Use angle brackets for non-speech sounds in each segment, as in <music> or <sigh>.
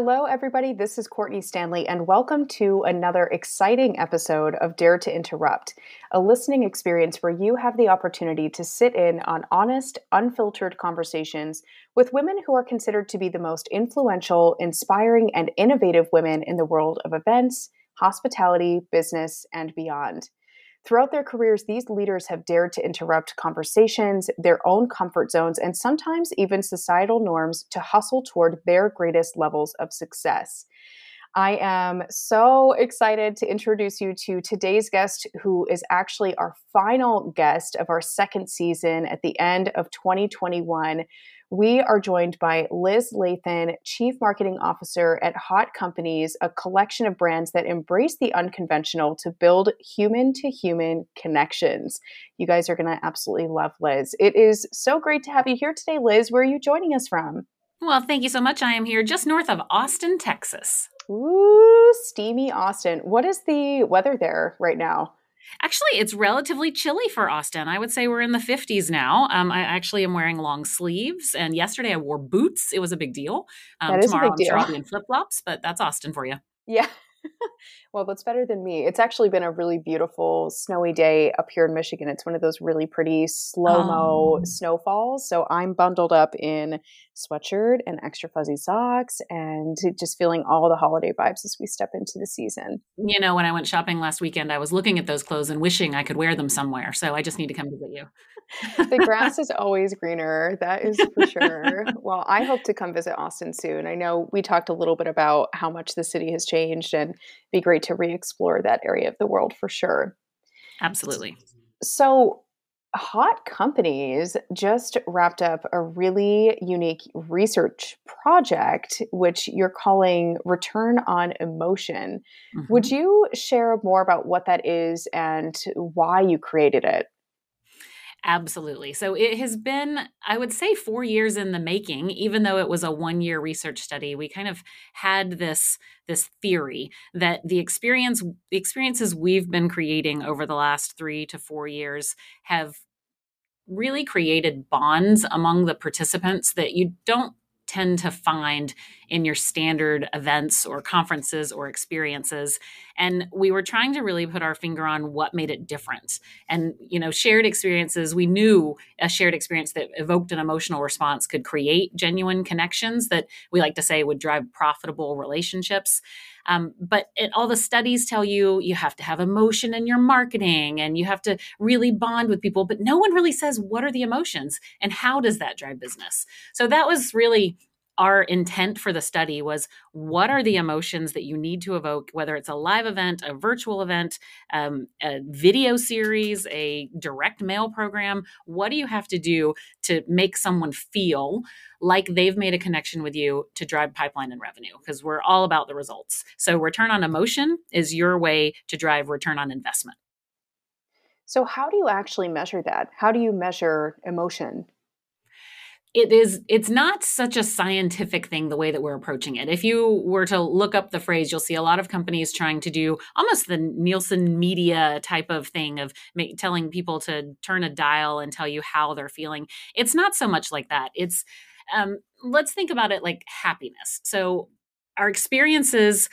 Hello, everybody. This is Courtney Stanley, and welcome to another exciting episode of Dare to Interrupt, a listening experience where you have the opportunity to sit in on honest, unfiltered conversations with women who are considered to be the most influential, inspiring, and innovative women in the world of events, hospitality, business, and beyond. Throughout their careers, these leaders have dared to interrupt conversations, their own comfort zones, and sometimes even societal norms to hustle toward their greatest levels of success. I am so excited to introduce you to today's guest, who is actually our final guest of our second season at the end of 2021. We are joined by Liz Lathan, Chief Marketing Officer at Haute Companies, a collection of brands that embrace the unconventional to build human to human connections. You guys are going to absolutely love Liz. It is so great to have you here today, Liz. Where are you joining us from? Well, thank you so much. I am here just north of Austin, Texas. Ooh, steamy Austin. What is the weather there right now? Actually, it's relatively chilly for Austin. I would say we're in the 50s now. Um, I actually am wearing long sleeves, and yesterday I wore boots. It was a big deal. Um, that is tomorrow a big deal. I'm sure I'll be in flip flops, but that's Austin for you. <laughs> Yeah. <laughs> well, that's better than me. It's actually been a really beautiful snowy day up here in Michigan. It's one of those really pretty slow mo Oh. snowfalls. So I'm bundled up in sweatshirt and extra fuzzy socks and just feeling all the holiday vibes as we step into the season. You know, when I went shopping last weekend, I was looking at those clothes and wishing I could wear them somewhere. So I just need to come visit you. the grass <laughs> is always greener. That is for sure. <laughs> well, I hope to come visit Austin soon. I know we talked a little bit about how much the city has changed and be great to re explore that area of the world for sure. Absolutely. So, Haute Companies just wrapped up a really unique research project, which you're calling Return on Emotion. Mhm. Would you share more about what that is and why you created it? Absolutely. So it has been, I would say, four years in the making. Even though it was a one-year research study, we kind of had this this theory that the experience, the experiences we've been creating over the last three to four years have really created bonds among the participants that you don't tend to find in your standard events or conferences or experiences. And we were trying to really put our finger on what made it different. And you know shared experiences we knew a shared experience that evoked an emotional response could create genuine connections that we like to say would drive profitable relationships um, but it, all the studies tell you you have to have emotion in your marketing and you have to really bond with people but no one really says what are the emotions and how does that drive business. So that was really our intent for the study was what are the emotions that you need to evoke whether it's a live event a virtual event um, a video series a direct mail program what do you have to do to make someone feel like they've made a connection with you to drive pipeline and revenue because we're all about the results so return on emotion is your way to drive return on investment So, how do you actually measure that? How do you measure emotion? It is it's not such a scientific thing the way that we're approaching it. If you were to look up the phrase you'll see a lot of companies trying to do almost the nielsen media type of thing of telling people to turn a dial and tell you how they're feeling. It's not so much like that. It's um, let's think about it like happiness. So our experiences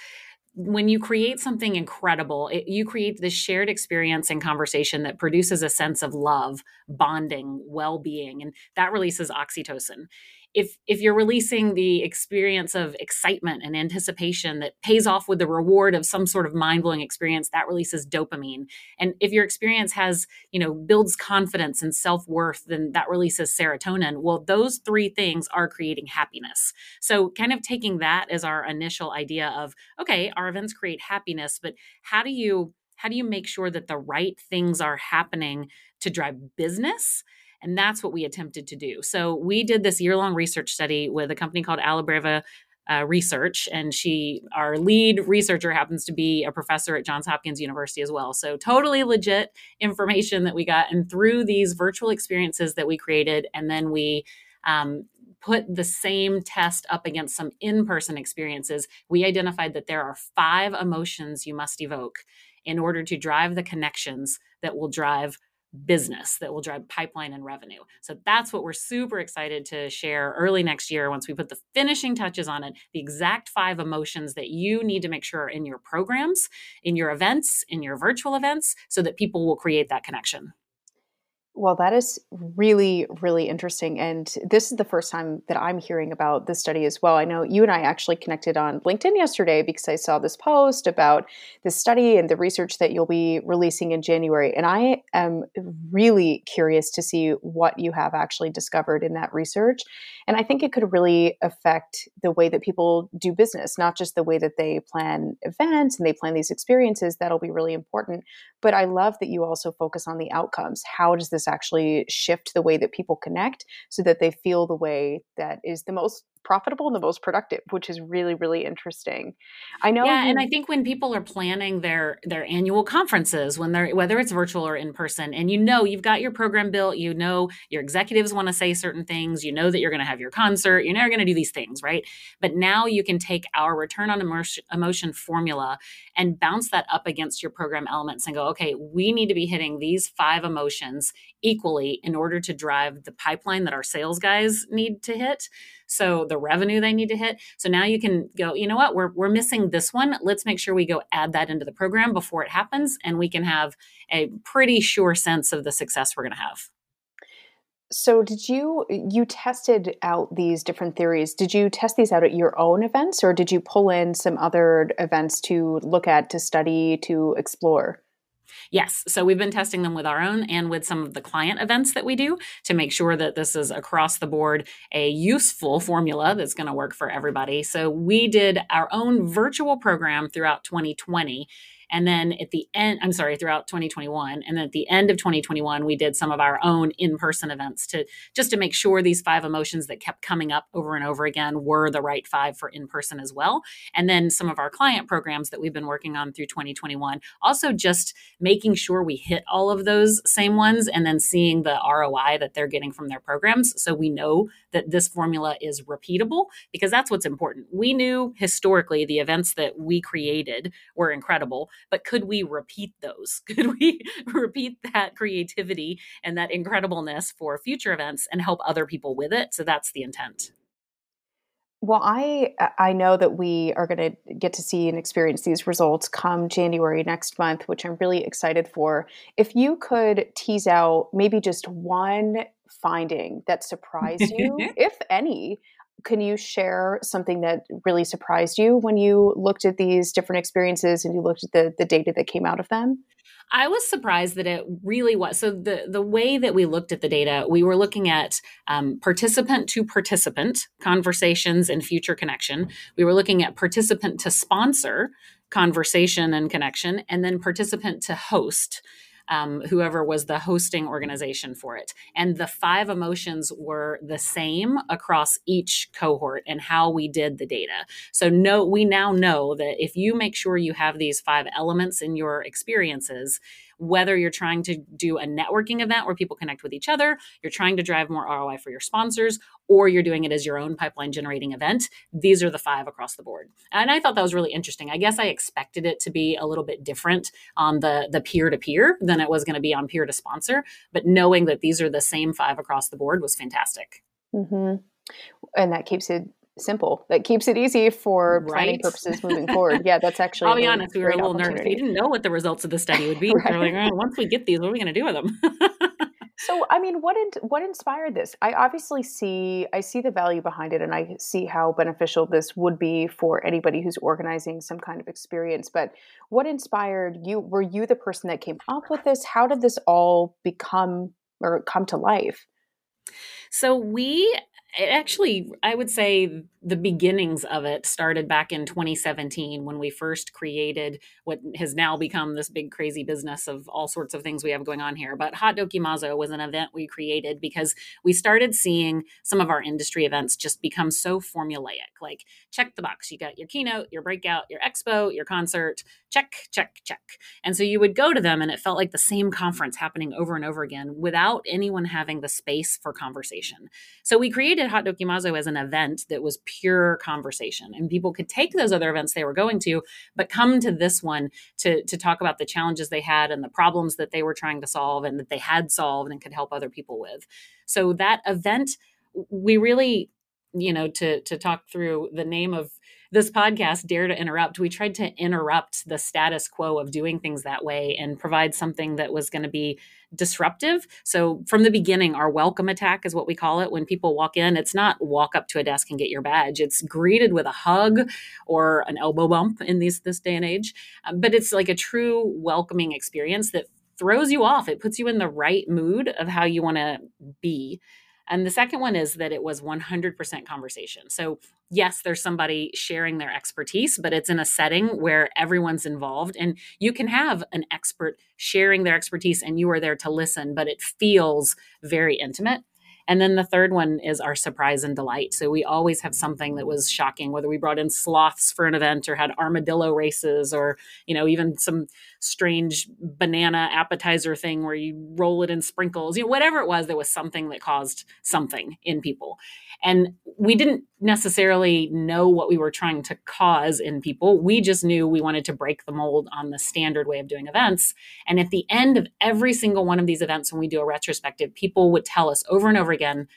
when you create something incredible, it, you create this shared experience and conversation that produces a sense of love, bonding, well-being, and that releases oxytocin. If if you're releasing the experience of excitement and anticipation that pays off with the reward of some sort of mind-blowing experience, that releases dopamine. And if your experience has, you know, builds confidence and self-worth, then that releases serotonin. Well, those three things are creating happiness. So, kind of taking that as our initial idea of, okay, our events create happiness, but how do you how do you make sure that the right things are happening to drive business? And that's what we attempted to do. So, we did this year long research study with a company called Alabreva uh, Research, and she, our lead researcher, happens to be a professor at Johns Hopkins University as well. So, totally legit information that we got. And through these virtual experiences that we created, and then we um, put the same test up against some in person experiences, we identified that there are five emotions you must evoke in order to drive the connections that will drive business that will drive pipeline and revenue. So that's what we're super excited to share early next year once we put the finishing touches on it, the exact five emotions that you need to make sure are in your programs, in your events, in your virtual events, so that people will create that connection. Well, that is really, really interesting. And this is the first time that I'm hearing about this study as well. I know you and I actually connected on LinkedIn yesterday because I saw this post about this study and the research that you'll be releasing in January. And I am really curious to see what you have actually discovered in that research. And I think it could really affect the way that people do business, not just the way that they plan events and they plan these experiences. That'll be really important. But I love that you also focus on the outcomes. How does this actually shift the way that people connect so that they feel the way that is the most profitable and the most productive, which is really, really interesting. I know. Yeah, and I think when people are planning their their annual conferences, when they're whether it's virtual or in person, and you know you've got your program built, you know your executives want to say certain things, you know that you're going to have your concert, you're never going to do these things, right? But now you can take our return on emotion formula and bounce that up against your program elements and go, okay, we need to be hitting these five emotions equally in order to drive the pipeline that our sales guys need to hit so the revenue they need to hit. So now you can go, you know what, we're, we're missing this one. Let's make sure we go add that into the program before it happens. And we can have a pretty sure sense of the success we're going to have. So did you you tested out these different theories? Did you test these out at your own events or did you pull in some other events to look at, to study, to explore? Yes. So we've been testing them with our own and with some of the client events that we do to make sure that this is across the board a useful formula that's going to work for everybody. So we did our own virtual program throughout 2020 and then at the end, I'm sorry, throughout 2021. And then at the end of 2021, we did some of our own in-person events to just to make sure these five emotions that kept coming up over and over again were the right five for in-person as well. And then some of our client programs that we've been working on through 2021, also just making sure we hit all of those same ones and then seeing the ROI that they're getting from their programs. So we know that this formula is repeatable because that's what's important. We knew historically the events that we created were incredible, but could we repeat those? <laughs> Could we repeat that creativity and that incredibleness for future events and help other people with it? So that's the intent. Well, I uh, I know that we are going to get to see and experience these results come January next month, which I'm really excited for. If you could tease out maybe just one finding that surprised you, <laughs> if any, can you share something that really surprised you when you looked at these different experiences and you looked at the, the data that came out of them? I was surprised that it really was. So the the way that we looked at the data, we were looking at um, participant to participant conversations and future connection. We were looking at participant to sponsor conversation and connection, and then participant to host um, whoever was the hosting organization for it. And the five emotions were the same across each cohort and how we did the data. So no, we now know that if you make sure you have these five elements in your experiences, whether you're trying to do a networking event where people connect with each other, you're trying to drive more ROI for your sponsors, or you're doing it as your own pipeline generating event. These are the five across the board. And I thought that was really interesting. I guess I expected it to be a little bit different on the the peer to peer than it was going to be on peer to sponsor, but knowing that these are the same five across the board was fantastic. Mm-hmm. And that keeps it simple. That keeps it easy for right. planning purposes moving forward. Yeah, that's <laughs> actually. I'll be honest, we were a little nervous. We didn't know what the results of the study would be. right. <laughs> We're like, oh, once we get these, what are we going to do with them? <laughs> so, I mean, what in, what inspired this? I obviously see I see the value behind it, and I see how beneficial this would be for anybody who's organizing some kind of experience. But what inspired you? Were you the person that came up with this? How did this all become or come to life? So we it actually, I would say the beginnings of it started back in 2017 when we first created what has now become this big crazy business of all sorts of things we have going on here. But Haute Dokimazo was an event we created because we started seeing some of our industry events just become so formulaic. Like, check the box. You got your keynote, your breakout, your expo, your concert, check, check, check. And so you would go to them and it felt like the same conference happening over and over again without anyone having the space for conversation. So we created created Haute Dokimazo as an event that was pure conversation. And people could take those other events they were going to, but come to this one to, to talk about the challenges they had and the problems that they were trying to solve and that they had solved and could help other people with. So that event, we really, you know, to to talk through the name of this podcast, Dare to Interrupt, we tried to interrupt the status quo of doing things that way and provide something that was going to be disruptive. So, from the beginning, our welcome attack is what we call it. When people walk in, it's not walk up to a desk and get your badge, it's greeted with a hug or an elbow bump in these, this day and age. Um, but it's like a true welcoming experience that throws you off. It puts you in the right mood of how you want to be and the second one is that it was 100% conversation. So, yes, there's somebody sharing their expertise, but it's in a setting where everyone's involved. And you can have an expert sharing their expertise and you are there to listen, but it feels very intimate. And then the third one is our surprise and delight. So we always have something that was shocking, whether we brought in sloths for an event or had armadillo races or, you know, even some strange banana appetizer thing where you roll it in sprinkles, you know, whatever it was, there was something that caused something in people. And we didn't necessarily know what we were trying to cause in people. We just knew we wanted to break the mold on the standard way of doing events. And at the end of every single one of these events, when we do a retrospective, people would tell us over and over again,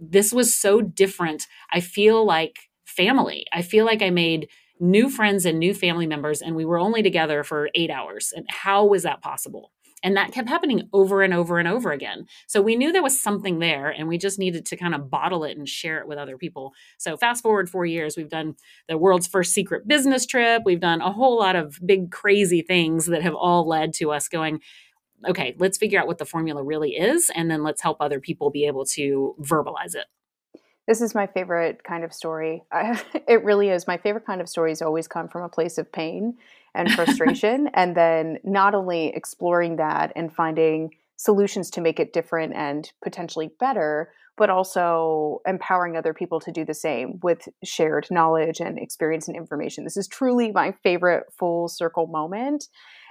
this was so different. I feel like family. I feel like I made new friends and new family members, and we were only together for eight hours. And how was that possible? And that kept happening over and over and over again. So we knew there was something there and we just needed to kind of bottle it and share it with other people. So fast forward four years, we've done the world's first secret business trip. We've done a whole lot of big, crazy things that have all led to us going, okay, let's figure out what the formula really is. And then let's help other people be able to verbalize it. This is my favorite kind of story. <laughs> I, it really is. My favorite kind of stories always come from a place of pain and frustration. <laughs> and then not only exploring that and finding solutions to make it different and potentially better, but also empowering other people to do the same with shared knowledge and experience and information. This is truly my favorite full circle moment.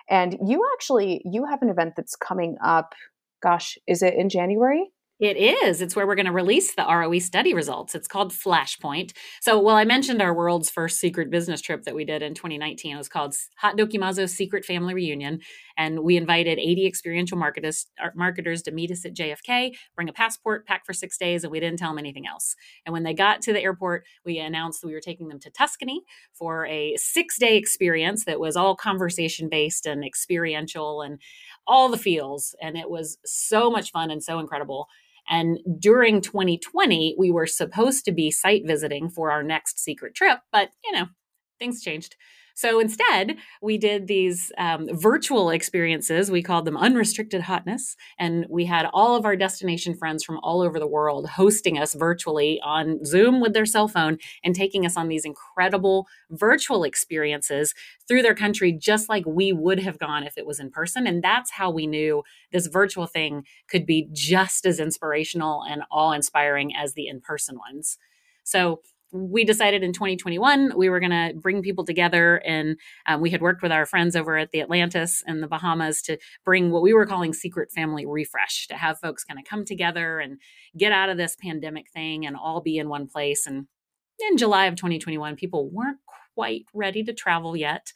And you actually you have an event that's coming up gosh, is it in January? It is. It's where we're going to release the ROE study results. It's called Flashpoint. So, well, I mentioned our world's first secret business trip that we did in 2019. It was called Haute Dokimazo Secret Family Reunion. And we invited 80 experiential marketers, uh, marketers to meet us at JFK, bring a passport, pack for six days, and we didn't tell them anything else. And when they got to the airport, we announced that we were taking them to Tuscany for a six day experience that was all conversation based and experiential and all the feels. And it was so much fun and so incredible. And during 2020, we were supposed to be site visiting for our next secret trip, but you know, things changed. So instead, we did these um, virtual experiences. We called them Unrestricted Hotness. And we had all of our destination friends from all over the world hosting us virtually on Zoom with their cell phone and taking us on these incredible virtual experiences through their country, just like we would have gone if it was in person. And that's how we knew this virtual thing could be just as inspirational and awe inspiring as the in person ones. So we decided in 2021 we were going to bring people together and um, we had worked with our friends over at the atlantis and the bahamas to bring what we were calling secret family refresh to have folks kind of come together and get out of this pandemic thing and all be in one place and in july of 2021 people weren't quite ready to travel yet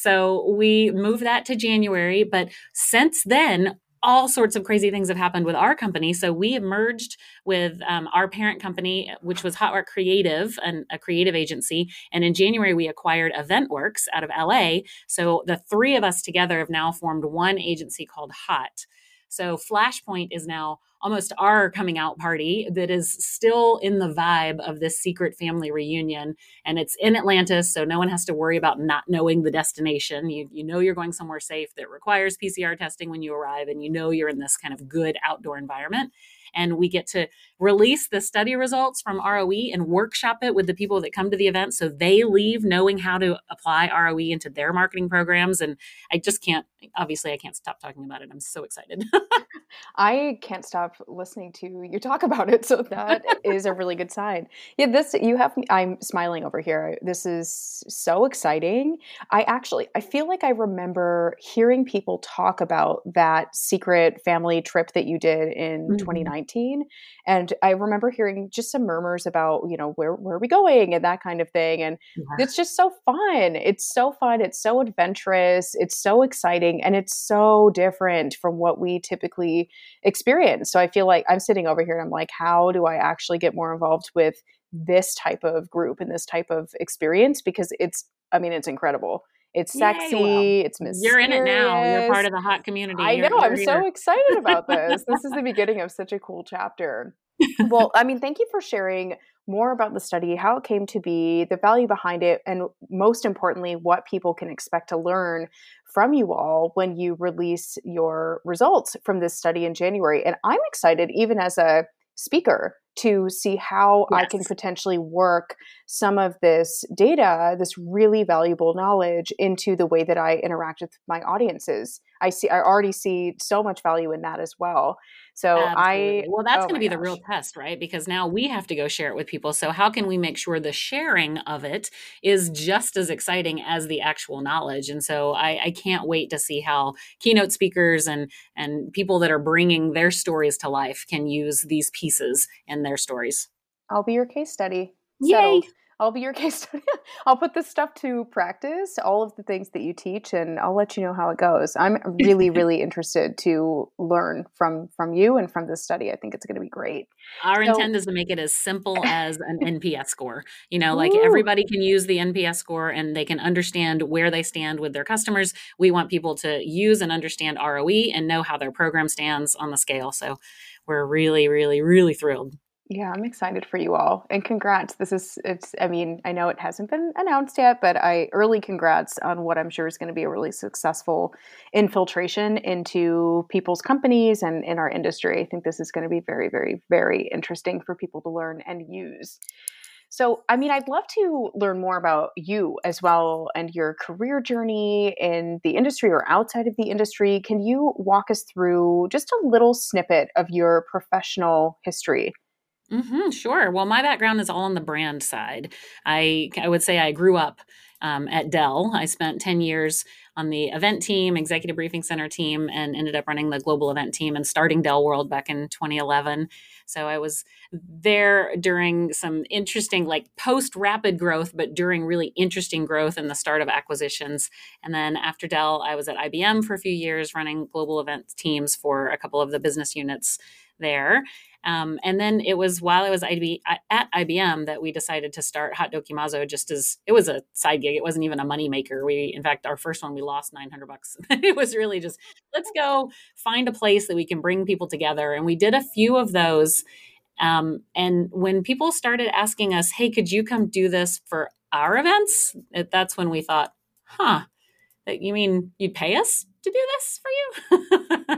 so we moved that to January. But since then, all sorts of crazy things have happened with our company. So we merged with um, our parent company, which was Haute Rock Creative, and a creative agency. And in January, we acquired EventWorks out of LA. So the three of us together have now formed one agency called Hot. So Flashpoint is now almost our coming out party that is still in the vibe of this secret family reunion. And it's in Atlantis, so no one has to worry about not knowing the destination. You, you know you're going somewhere safe that requires PCR testing when you arrive, and you know you're in this kind of good outdoor environment and we get to release the study results from ROE and workshop it with the people that come to the event so they leave knowing how to apply ROE into their marketing programs and I just can't obviously I can't stop talking about it. I'm so excited. <laughs> I can't stop listening to you talk about it. So that is a really good sign. Yeah, this you have. I'm smiling over here. This is so exciting. I actually I feel like I remember hearing people talk about that secret family trip that you did in mm-hmm. 2019, and I remember hearing just some murmurs about you know where where are we going and that kind of thing. And yeah. it's just so fun. It's so fun. It's so adventurous. It's so exciting, and it's so different from what we typically experience. So I feel like I'm sitting over here and I'm like, how do I actually get more involved with this type of group and this type of experience? Because it's, I mean, it's incredible. It's sexy. Yay, well, it's mysterious. You're in it now. You're part of the hot community. I know. You're, I'm so excited about this. this is the <laughs> beginning of such a cool chapter. <laughs> well, I mean, thank you for sharing more about the study, how it came to be, the value behind it, and most importantly, what people can expect to learn from you all when you release your results from this study in January. And I'm excited, even as a speaker, to see how yes. I can potentially work some of this data, this really valuable knowledge, into the way that I interact with my audiences. I see, I already see so much value in that as well. So Absolutely. I well, that's oh going to be gosh. the real test, right? Because now we have to go share it with people. So how can we make sure the sharing of it is just as exciting as the actual knowledge? And so I, I can't wait to see how keynote speakers and and people that are bringing their stories to life can use these pieces in their stories. I'll be your case study. Yay! I'll be your <laughs> case study. I'll put this stuff to practice, all of the things that you teach, and I'll let you know how it goes. I'm really, <laughs> really interested to learn from from you and from this study. I think it's going to be great. Our so, intent is to make it as simple <laughs> as an NPS score. You know, like Ooh. everybody can use the NPS score and they can understand where they stand with their customers. We want people to use and understand ROE and know how their program stands on the scale. So we're really, really, really thrilled. Yeah, I'm excited for you all. And congrats. This is it's I mean, I know it hasn't been announced yet, but I early congrats on what I'm sure is going to be a really successful infiltration into people's companies and in our industry. I think this is going to be very very very interesting for people to learn and use. So, I mean, I'd love to learn more about you as well and your career journey in the industry or outside of the industry. Can you walk us through just a little snippet of your professional history? Mm-hmm, sure. Well, my background is all on the brand side. I I would say I grew up um, at Dell. I spent ten years on the event team, executive briefing center team, and ended up running the global event team and starting Dell World back in 2011. So I was there during some interesting, like post rapid growth, but during really interesting growth in the start of acquisitions. And then after Dell, I was at IBM for a few years running global event teams for a couple of the business units there. Um, and then it was while I was IB, at IBM that we decided to start Haute Dokimazo just as it was a side gig. It wasn't even a money maker. We, in fact, our first one, we lost 900 bucks. <laughs> it was really just, let's go find a place that we can bring people together. And we did a few of those. Um, and when people started asking us, hey, could you come do this for our events? That's when we thought, huh, you mean you'd pay us to do this for you? <laughs>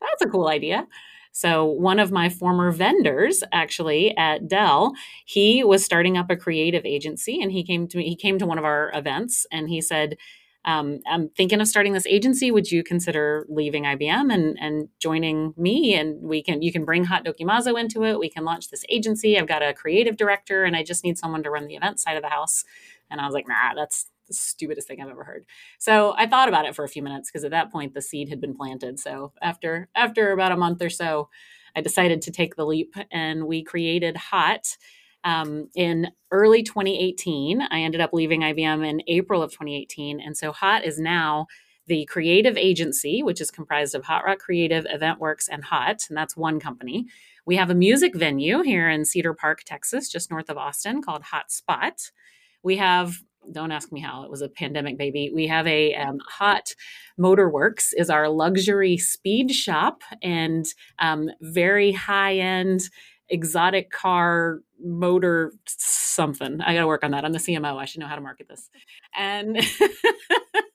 That's a cool idea. So, one of my former vendors, actually at Dell, he was starting up a creative agency, and he came to me. He came to one of our events, and he said, um, "I'm thinking of starting this agency. Would you consider leaving IBM and and joining me? And we can you can bring Haute Dokimazo into it. We can launch this agency. I've got a creative director, and I just need someone to run the event side of the house." And I was like, "Nah, that's the stupidest thing I've ever heard. So I thought about it for a few minutes because at that point the seed had been planted. So after after about a month or so, I decided to take the leap and we created Hot. Um, in early 2018, I ended up leaving IBM in April of 2018. And so Hot is now the creative agency, which is comprised of Haute Rock Creative, EventWorks, and Hot, and that's one company. We have a music venue here in Cedar Park, Texas, just north of Austin, called Haute Spot. We have don't ask me how it was a pandemic baby. We have a um, hot motorworks is our luxury speed shop and um, very high end exotic car motor something. I gotta work on that. I'm the cmo i should know how to market this. And <laughs>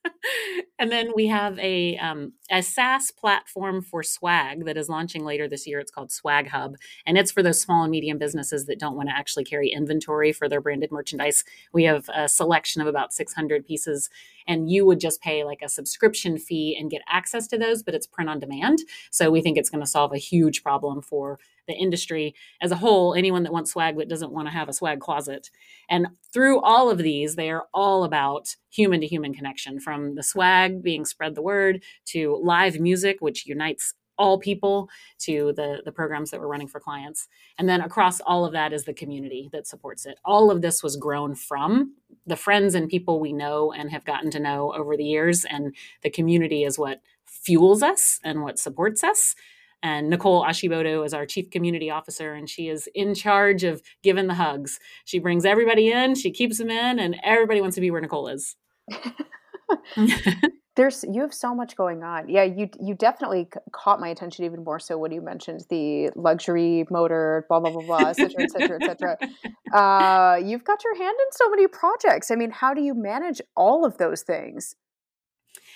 and then we have a um, a SaaS platform for swag that is launching later this year. It's called Swag Hub, and it's for those small and medium businesses that don't want to actually carry inventory for their branded merchandise. We have a selection of about 600 pieces, and you would just pay like a subscription fee and get access to those, but it's print on demand. So we think it's going to solve a huge problem for the industry as a whole, anyone that wants swag but doesn't want to have a swag closet. And through all of these, they are all about human to human connection from the swag being spread the word to live music, which unites all people to the the programs that we're running for clients. And then across all of that is the community that supports it. All of this was grown from the friends and people we know and have gotten to know over the years and the community is what fuels us and what supports us and Nicole Ashibodo is our chief community officer, and she is in charge of giving the hugs. She brings everybody in, she keeps them in, and everybody wants to be where Nicole is. <laughs> There's you have so much going on. Yeah, you you definitely caught my attention even more so when you mentioned the luxury motor, blah blah blah blah, et cetera, et cetera, et cetera. <laughs> Uh, you've got your hand in so many projects. I mean, how do you manage all of those things?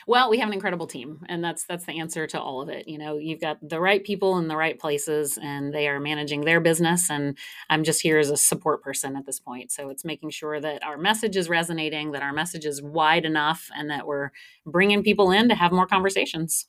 Well, we have an incredible team, and that's that's the answer to all of it. You know, you've got the right people in the right places, and they are managing their business. And I'm just here as a support person at this point. So it's making sure that our message is resonating, that our message is wide enough, and that we're bringing people in to have more conversations.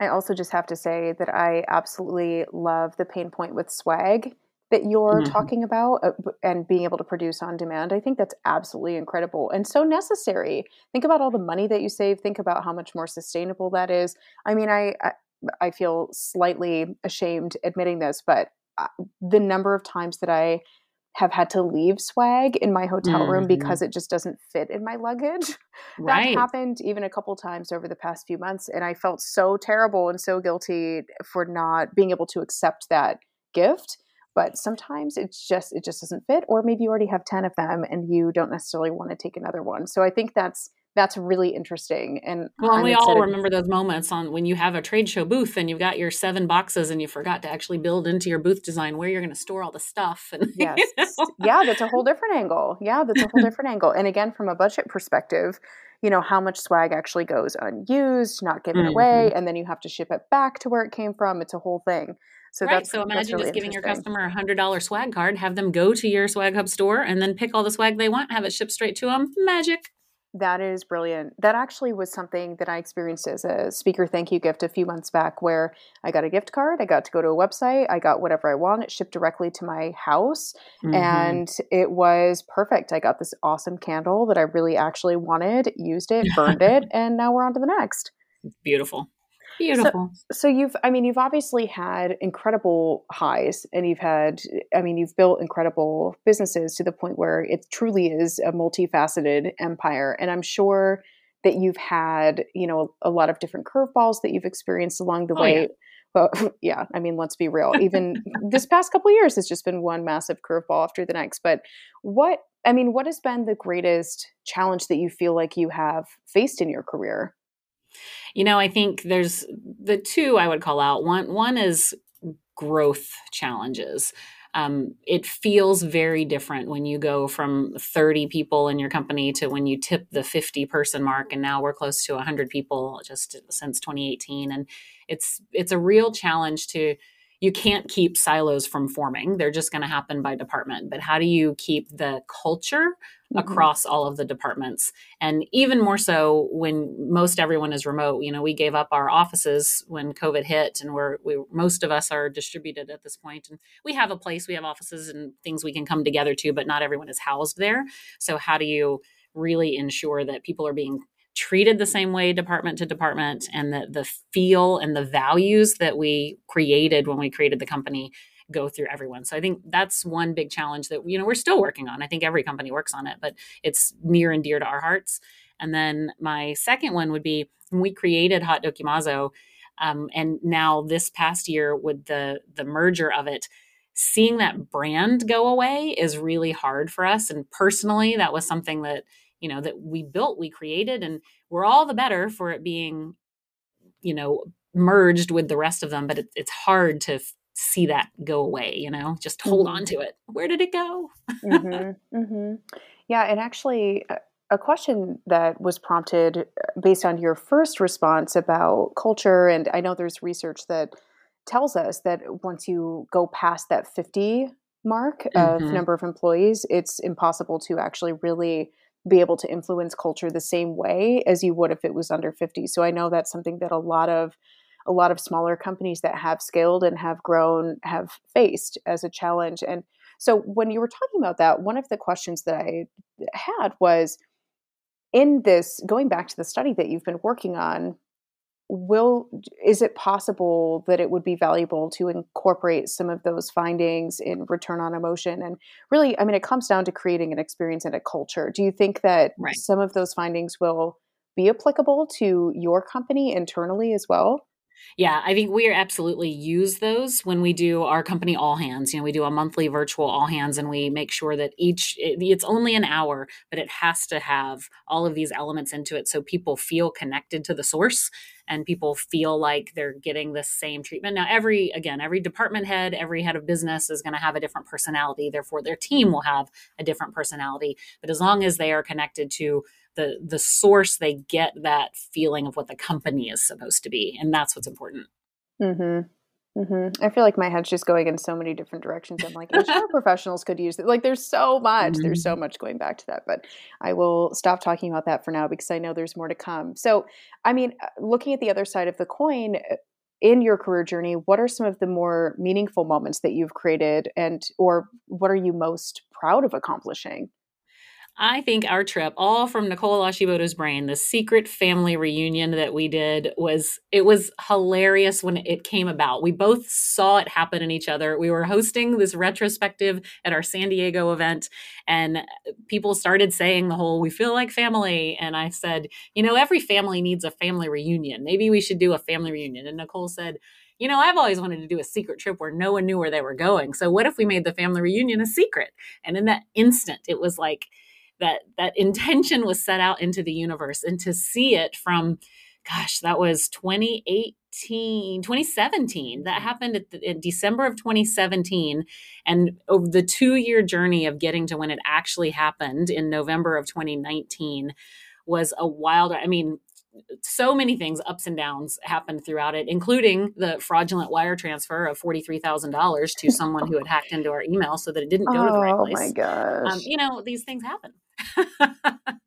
I also just have to say that I absolutely love the pain point with swag that you're mm-hmm. talking about uh, and being able to produce on demand i think that's absolutely incredible and so necessary think about all the money that you save think about how much more sustainable that is i mean i i, I feel slightly ashamed admitting this but uh, the number of times that i have had to leave swag in my hotel mm-hmm. room because it just doesn't fit in my luggage. <laughs> Right. That happened even a couple times over the past few months. And I felt so terrible and so guilty for not being able to accept that gift but sometimes it's just it just doesn't fit or maybe you already have 10 of them and you don't necessarily want to take another one. So i think that's that's really interesting and well we all remember those moments on when you have a trade show booth and you've got your seven boxes and you forgot to actually build into your booth design where you're going to store all the stuff and <laughs> yes. you know? yeah that's a whole different angle. Yeah that's a whole different angle. And again from a budget perspective you know how much swag actually goes unused not given mm-hmm. away and then you have to ship it back to where it came from. It's a whole thing so right. so imagine really just giving your customer a hundred dollar swag card, have them go to your swag hub store and then pick all the swag they want, have it shipped straight to them. Magic. That is brilliant. That actually was something that I experienced as a speaker thank you gift a few months back where I got a gift card. I got to go to a website. I got whatever I want. It shipped directly to my house mm-hmm. and it was perfect. I got this awesome candle that I really actually wanted, used it, burned it, <laughs> and now we're on to the next. Beautiful. Beautiful. So, so, you've, I mean, you've obviously had incredible highs and you've had, I mean, you've built incredible businesses to the point where it truly is a multifaceted empire. And I'm sure that you've had, you know, a lot of different curveballs that you've experienced along the oh, way. Yeah. Well, <laughs> yeah, I mean, let's be real. Even <laughs> this past couple years has just been one massive curveball after the next. But what, I mean, what has been the greatest challenge that you feel like you have faced in your career? You know, I think there's the two I would call out. One one is growth challenges. Um, it feels very different when you go from 30 people in your company to when you tip the 50 person mark and now we're close to 100 people just since 2018 and it's it's a real challenge to you can't keep silos from forming. They're just going to happen by department. But how do you keep the culture mm-hmm. across all of the departments? And even more so when most everyone is remote. You know, we gave up our offices when COVID hit, and we're we most of us are distributed at this point. And we have a place, we have offices and things we can come together to, but not everyone is housed there. So how do you really ensure that people are being treated the same way department to department and the, the feel and the values that we created when we created the company go through everyone. So I think that's one big challenge that you know we're still working on. I think every company works on it, but it's near and dear to our hearts. And then my second one would be when we created Haute Dokimazo, um, and now this past year with the the merger of it, seeing that brand go away is really hard for us. And personally, that was something that you know that we built we created and we're all the better for it being you know merged with the rest of them but it, it's hard to f- see that go away you know just hold mm-hmm. on to it where did it go mm-hmm. Mm-hmm. yeah and actually uh, a question that was prompted uh, based on your first response about culture. And I know there's research that tells us that once you go past that 50 mark mm-hmm. of number of employees, it's impossible to actually really be able to influence culture the same way as you would if it was under 50. So I know that's something that a lot of a lot of smaller companies that have scaled and have grown have faced as a challenge. And so when you were talking about that, one of the questions that I had was in this going back to the study that you've been working on, will is it possible that it would be valuable to incorporate some of those findings in return on emotion? And really i mean it comes down to creating an experience and a culture. Do you think that right. some of those findings will be applicable to your company internally as well yeah, I think we absolutely use those when we do our company all hands. You know, we do a monthly virtual all hands and we make sure that each it's only an hour, but it has to have all of these elements into it so people feel connected to the source and people feel like they're getting the same treatment. Now, every again, every department head, every head of business is going to have a different personality. Therefore, their team will have a different personality. But as long as they are connected to the the source they get that feeling of what the company is supposed to be and that's what's important mm-hmm. Mm-hmm. I feel like my head's just going in so many different directions. I'm like, HR <laughs> professionals could use it. Like, there's so much. Mm-hmm. There's so much going back to that. But I will stop talking about that for now because I know there's more to come. So, I mean, uh, looking at the other side of the coin, uh, in your career journey, what are some of the more meaningful moments that you've created, and or what are you most proud of accomplishing? I think our trip, all from Nicole Ashimoto's brain, the secret family reunion that we did was it was hilarious when it came about. We both saw it happen in each other. We were hosting this retrospective at our San Diego event, and people started saying the whole "we feel like family," and I said, you know, every family needs a family reunion. Maybe we should do a family reunion. And Nicole said, you know, I've always wanted to do a secret trip where no one knew where they were going. So what if we made the family reunion a secret? And in that instant, it was like that that <laughs> intention was set out into the universe and to see it from gosh that was 2018 2017 that happened at the, in december of 2017 and over the two year journey of getting to when it actually happened in november of 2019 was a wild i mean so many things, ups and downs, happened throughout it, including the fraudulent wire transfer of forty three thousand dollars to <laughs> someone who had hacked into our email so that it didn't go oh, to the right place. Oh my gosh! Um, you know, these things happen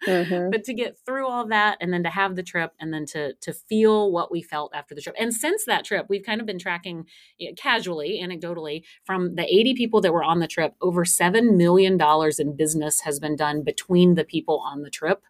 mm-hmm. But to get through all that and then to have the trip and then to to feel what we felt after the trip. And since that trip, we've kind of been tracking you know, casually, anecdotally, from the 80 people that were on the trip, over $7 million in business has been done between the people on the trip.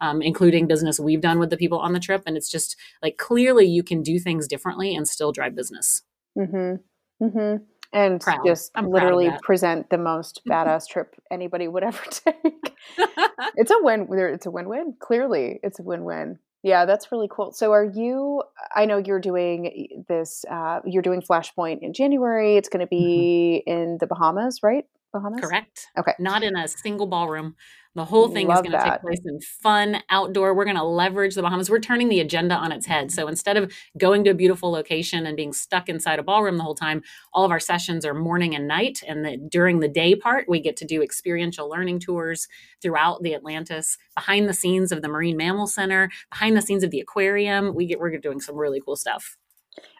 Um, including business we've done with the people on the trip. And it's just like clearly you can do things differently and still drive business. Mm-hmm. Mm-hmm and proud. just I'm literally present the most <laughs> badass trip anybody would ever <laughs> take. <laughs> it's a win. It's a win-win. Clearly, it's a win-win. Yeah, that's really cool. So, are you? I know you're doing this. Uh, you're doing Flashpoint in January. It's going to mm-hmm. be mm-hmm. in the Bahamas, right? Bahamas. Correct. Okay. Not in a single ballroom. The whole thing Love is going to take place in fun outdoor. We're going to leverage the Bahamas. We're turning the agenda on its head. So instead of going to a beautiful location and being stuck inside a ballroom the whole time, all of our sessions are morning and night. And the, during the day part, we get to do experiential learning tours throughout the Atlantis, behind the scenes of the Marine Mammal Center, behind the scenes of the aquarium. We get we're doing some really cool stuff.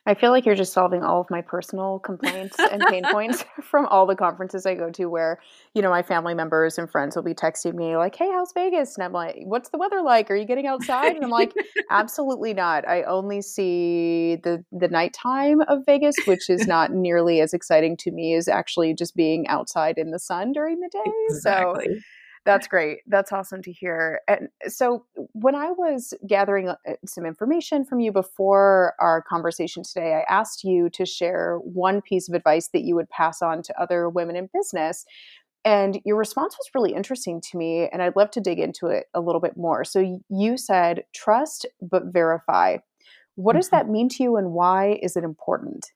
I feel like you're just solving all of my personal complaints and pain <laughs> points <laughs> from all the conferences I go to where, you know, my family members and friends will be texting me like, "Hey, how's Vegas?" and I'm like, "What's the weather like? Are you getting outside?" And I'm like, <laughs> "Absolutely not. I only see the the nighttime of Vegas, which is not nearly as exciting to me as actually just being outside in the sun during the day." Exactly. So that's great. That's awesome to hear. And so, when I was gathering uh, some information from you before our conversation today, I asked you to share one piece of advice that you would pass on to other women in business. And your response was really interesting to me, and I'd love to dig into it a little bit more. So, you said, trust but verify. What mm-hmm. does that mean to you, and why is it important?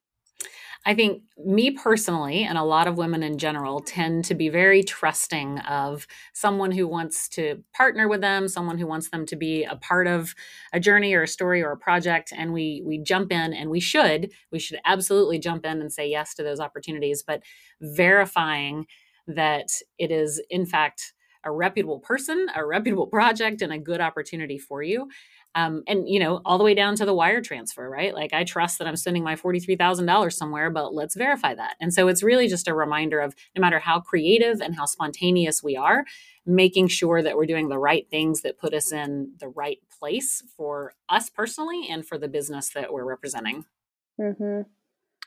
I think me personally, and a lot of women in general, tend to be very trusting of someone who wants to partner with them, someone who wants them to be a part of a journey or a story or a project. And we we jump in, and we should we should absolutely jump in and say yes to those opportunities, but verifying that it is in fact a reputable person, a reputable project, and a good opportunity for you. Um, and you know all the way down to the wire transfer right? Like i trust that i'm sending my $43000 somewhere but let's verify that. And so it's really just a reminder of no matter how creative and how spontaneous we are making sure that we're doing the right things that put us in the right place for us personally and for the business that we're representing. Mm-hmm.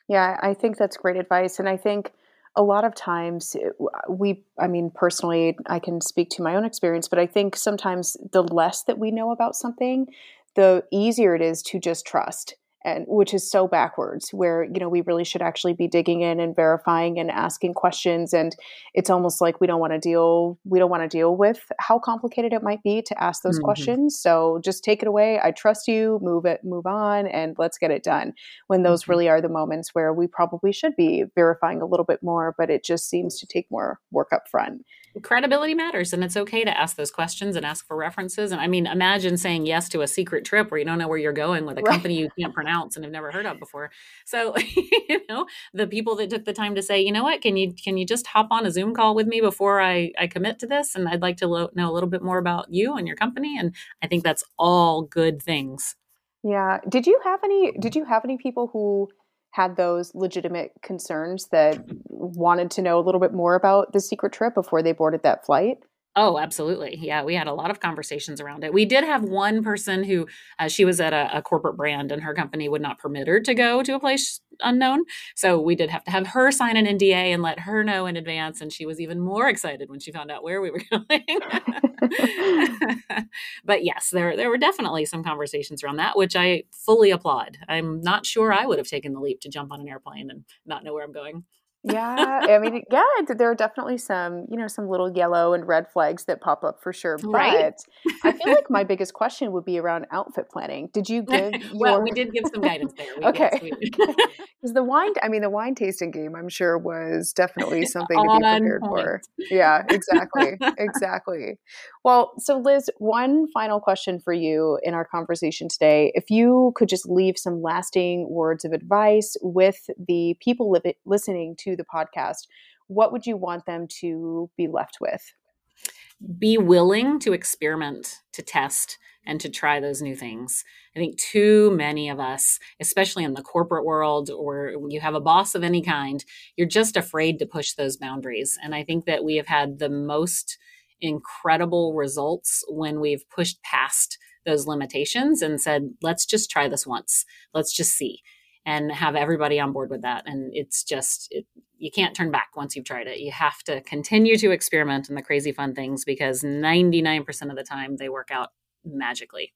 yeah i think that's great advice. And i think a lot of times uh, we i mean personally i can speak to my own experience but i think sometimes the less that we know about something the easier it is to just trust and which is so backwards where you know we really should actually be digging in and verifying and asking questions and it's almost like we don't want to deal we don't want to deal with how complicated it might be to ask those mm-hmm. questions so just take it away i trust you move it move on and let's get it done when those mm-hmm. really are the moments where we probably should be verifying a little bit more but it just seems to take more work up front credibility matters and it's okay to ask those questions and ask for references. And i mean imagine saying yes to a secret trip where you don't know where you're going with a right. company you can't pronounce and have never heard of before. So <laughs> you know the people that took the time to say you know what? Can you can you just hop on a zoom call with me before i i commit to this? And i'd like to lo- know a little bit more about you and your company. And i think that's all good things. Yeah. Did you have any did you have any people who had those legitimate concerns that wanted to know a little bit more about the secret trip before they boarded that flight? Oh, absolutely. Yeah, we had a lot of conversations around it. We did have one person who uh, she was at a, a, corporate brand and her company would not permit her to go to a place unknown. So we did have to have her sign an NDA and let her know in advance. And she was even more excited when she found out where we were <laughs> going. <laughs> but yes, there there were definitely some conversations around that, which I fully applaud. I'm not sure I would have taken the leap to jump on an airplane and not know where I'm going yeah, I mean, yeah, there are definitely some, you know, some little yellow and red flags that pop up for sure. But right? I feel like my biggest question would be around outfit planning. Did you give? <laughs> well, we did give some guidance there. We okay, because <laughs> the wine, I mean, the wine tasting game, I'm sure was definitely <laughs> something to be prepared for. Yeah, exactly, exactly. Well, so Liz, one final question for you in our conversation today. If you could just leave some lasting words of advice with the people li- listening to the podcast, what would you want them to be left with? Be willing to experiment, to test, and to try those new things. I think too many of us, especially in the corporate world or you have a boss of any kind, you're just afraid to push those boundaries. And I think that we have had the most incredible results when we've pushed past those limitations and said, let's just try this once. Let's just see and have everybody on board with that. And it's just, it, you can't turn back once you've tried it. You have to continue to experiment in the crazy fun things because 99% of the time they work out magically.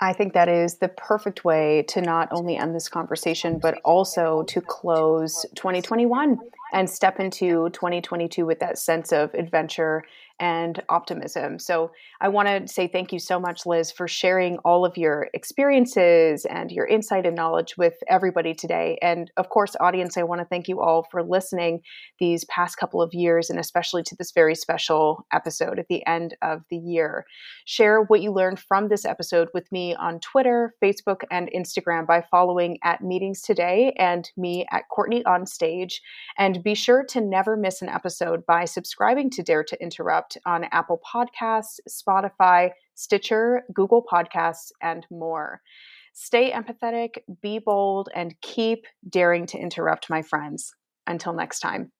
I think that is the perfect way to not only end this conversation, but also to close 2021 and step into 2022 with that sense of adventure and optimism. So I want to say thank you so much, Liz, for sharing all of your experiences and your insight and knowledge with everybody today. And of course, audience, I want to thank you all for listening these past couple of years, and especially to this very special episode at the end of the year. Share what you learned from this episode with me on Twitter, Facebook, and Instagram by following at Meetings Today and me at Courtney on Stage. And be sure to never miss an episode by subscribing to Dare to Interrupt on Apple Podcasts, Spotify, Stitcher, Google Podcasts, and more. Stay empathetic, be bold, and keep daring to interrupt, my friends. Until next time.